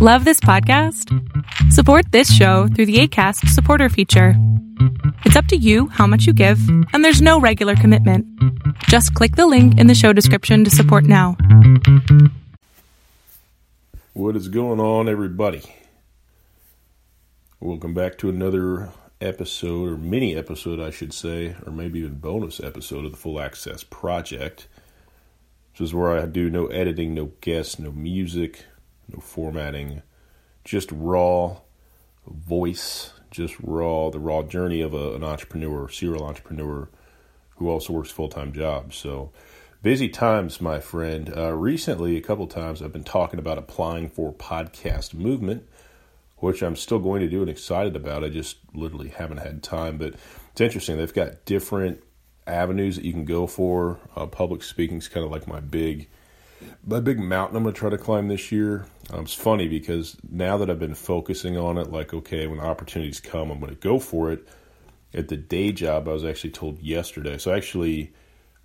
Love this podcast? Support this show through the ACAST supporter feature. It's up to you how much you give, and there's no regular commitment. Just click the link in the show description to support now. What is going on, everybody? Welcome back to another episode, or mini episode, I should say, or maybe even bonus episode of the Full Access Project. This is where I do no editing, no guests, no music, no formatting, just raw voice, just raw, the raw journey of a, an entrepreneur, serial entrepreneur who also works full time jobs. So, busy times, my friend. Uh, recently, a couple times, I've been talking about applying for podcast movement, which I'm still going to do and excited about. I just literally haven't had time, but it's interesting. They've got different avenues that you can go for. Uh, public speaking is kind of like my big my big mountain I'm going to try to climb this year. Um, it's funny because now that I've been focusing on it, like, okay, when opportunities come, I'm going to go for it. At the day job, I was actually told yesterday. So, actually,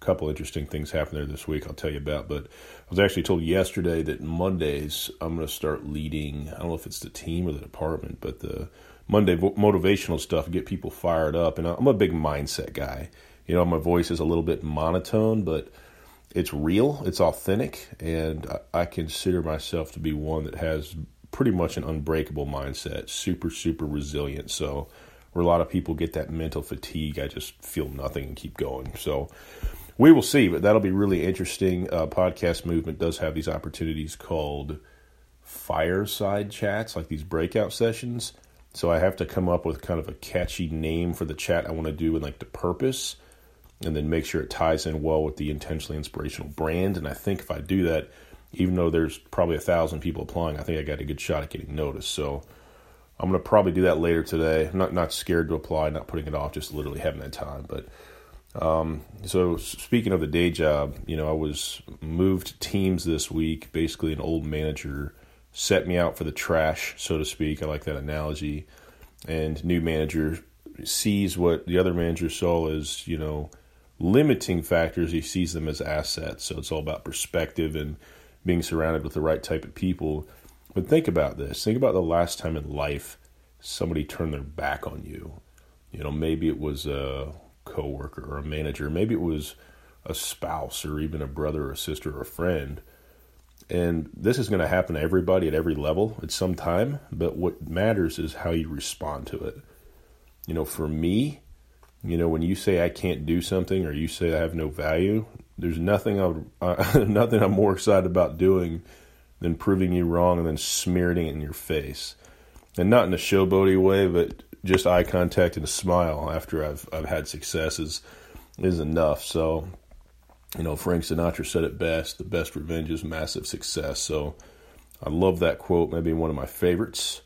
a couple interesting things happened there this week I'll tell you about. But I was actually told yesterday that Mondays I'm going to start leading. I don't know if it's the team or the department, but the Monday motivational stuff, get people fired up. And I'm a big mindset guy. You know, my voice is a little bit monotone, but it's real, it's authentic, and I consider myself to be one that has pretty much an unbreakable mindset, super, super resilient. So, where a lot of people get that mental fatigue, I just feel nothing and keep going. So, we will see, but that'll be really interesting. Uh, podcast movement does have these opportunities called fireside chats, like these breakout sessions. So, I have to come up with kind of a catchy name for the chat I want to do and like the purpose and then make sure it ties in well with the intentionally inspirational brand. And I think if I do that, even though there's probably a thousand people applying, I think I got a good shot at getting noticed. So I'm to probably do that later today. I'm not not scared to apply, not putting it off, just literally having that time. But um, so speaking of the day job, you know, I was moved teams this week. Basically, an old manager set me out for the trash, so to speak. I like that analogy. And new manager sees what the other manager saw as, you know, limiting factors, he sees them as assets. So it's all about perspective and being surrounded with the right type of people. But think about this. Think about the last time in life somebody turned their back on you. You know, maybe it was a coworker or a manager, maybe it was a spouse or even a brother or a sister or a friend. And this is going to happen to everybody at every level at some time, but what matters is how you respond to it. You know, for me, you know, when you say I can't do something or you say I have no value, there's nothing I'm, uh, nothing I'm more excited about doing than proving you wrong and then smearing it in your face. And not in a showboaty way, but just eye contact and a smile after I've I've had success is, is enough. So, you know, Frank Sinatra said it best: "The best revenge is massive success." So, I love that quote. Maybe one of my favorites.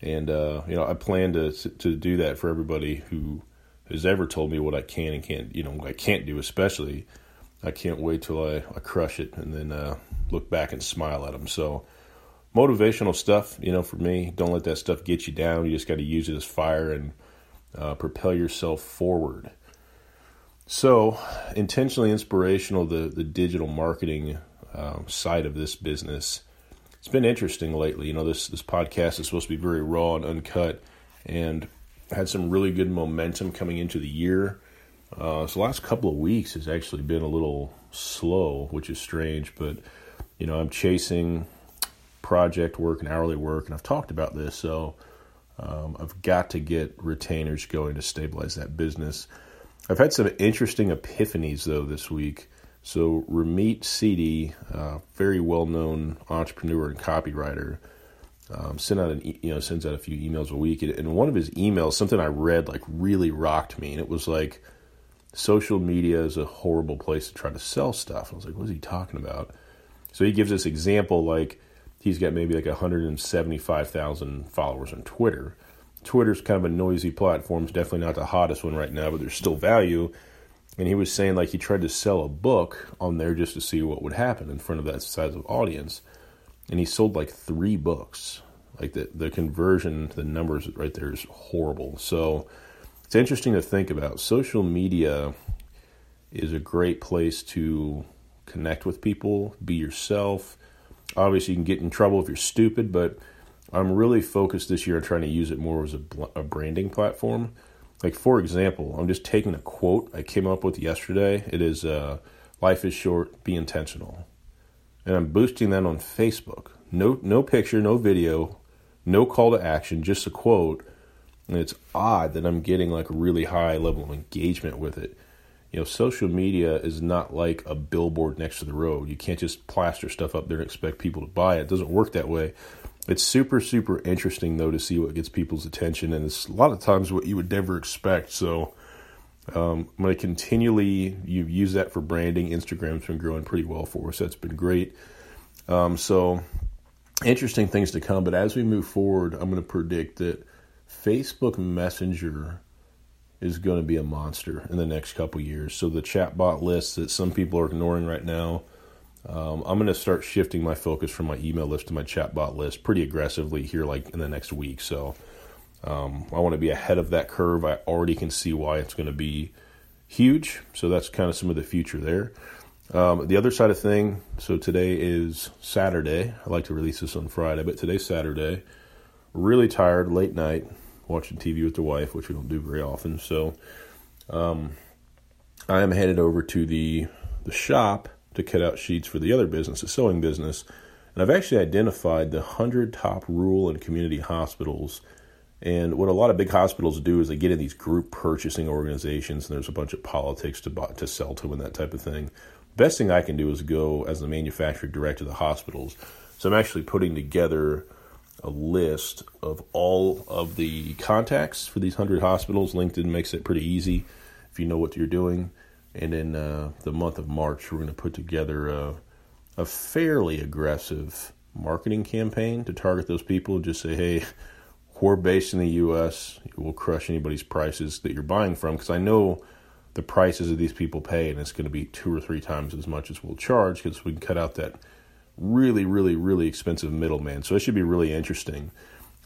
And uh, you know, I plan to to do that for everybody who has ever told me what I can and can't, you know, I can't do, especially. I can't wait till I, I crush it and then uh, look back and smile at them. So, motivational stuff, you know, for me, don't let that stuff get you down. You just got to use it as fire and uh, propel yourself forward. So, intentionally inspirational, the, the digital marketing uh, side of this business. It's been interesting lately. You know, this, this podcast is supposed to be very raw and uncut. And had some really good momentum coming into the year. Uh, so last couple of weeks has actually been a little slow, which is strange. But you know, I'm chasing project work and hourly work, and I've talked about this. So um, I've got to get retainers going to stabilize that business. I've had some interesting epiphanies though this week. So Ramit Sethi, uh, very well known entrepreneur and copywriter um, sent out an you know sends out a few emails a week, and one of his emails, something I read like really rocked me, and it was like, social media is a horrible place to try to sell stuff. I was like, what is he talking about? So he gives this example like he's got maybe like 175,000 followers on Twitter. Twitter's kind of a noisy platform. It's definitely not the hottest one right now, but there's still value. And he was saying like he tried to sell a book on there just to see what would happen in front of that size of audience and he sold like three books. Like the the conversion, the numbers right there is horrible. So it's interesting to think about. Social media is a great place to connect with people, be yourself. Obviously, you can get in trouble if you're stupid, but I'm really focused this year on trying to use it more as a, a branding platform. Like, for example, I'm just taking a quote I came up with yesterday. It is, uh, Life is short, be intentional. And I'm boosting that on Facebook. No, no picture, no video, no call to action, just a quote. And it's odd that I'm getting like a really high level of engagement with it. You know, social media is not like a billboard next to the road. You can't just plaster stuff up there and expect people to buy it. It doesn't work that way. It's super, super interesting though to see what gets people's attention, and it's a lot of times what you would never expect. So um, I'm going to continually you use that for branding. Instagram's been growing pretty well for us. That's been great. Um, so interesting things to come. But as we move forward, I'm going to predict that Facebook Messenger is going to be a monster in the next couple years. So the chatbot list that some people are ignoring right now um, I'm going to start shifting my focus from my email list to my chatbot list pretty aggressively here, like in the next week. So um, I want to be ahead of that curve. I already can see why it's going to be huge. So that's kind of some of the future there. Um, the other side of thing. So today is Saturday. I like to release this on Friday, but today's Saturday. Really tired, late night, watching TV with the wife, which we don't do very often. So um, I am headed over to the the shop to cut out sheets for the other business, the sewing business. And I've actually identified the 100 top rural and community hospitals. And what a lot of big hospitals do is they get in these group purchasing organizations, and there's a bunch of politics to buy, to sell to and that type of thing. Best thing I can do is go as the manufacturer direct to the hospitals. So I'm actually putting together a list of all of the contacts for these 100 hospitals. LinkedIn makes it pretty easy if you know what you're doing. And in uh, the month of March, we're going to put together a, a fairly aggressive marketing campaign to target those people. Just say, hey, we're based in the U.S. We'll crush anybody's prices that you're buying from because I know the prices that these people pay, and it's going to be two or three times as much as we'll charge because we can cut out that really, really, really expensive middleman. So it should be really interesting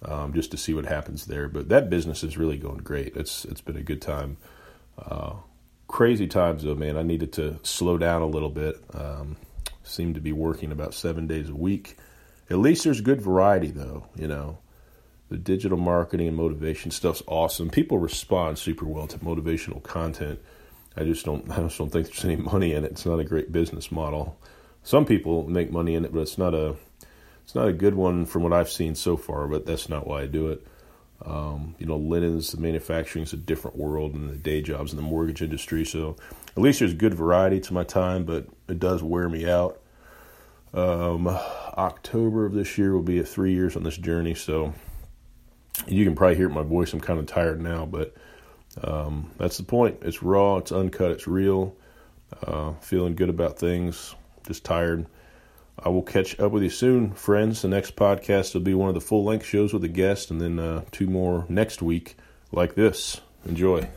um, just to see what happens there. But that business is really going great. It's it's been a good time. Uh, crazy times though, man. I needed to slow down a little bit. Um, seemed to be working about seven days a week. At least there's good variety though. You know, the digital marketing and motivation stuff's awesome. People respond super well to motivational content. I just don't. I just don't think there's any money in it. It's not a great business model. Some people make money in it, but it's not a. It's not a good one from what I've seen so far. But that's not why I do it. Um, you know, linens, the manufacturing is a different world than the day jobs in the mortgage industry. So at least there's good variety to my time, but it does wear me out. Um, October of this year will be three years on this journey. So you can probably hear my voice. I'm kind of tired now, but um, that's the point. It's raw, it's uncut, it's real. Uh, feeling good about things, just tired. I will catch up with you soon, friends. The next podcast will be one of the full length shows with a guest, and then uh, two more next week like this. Enjoy.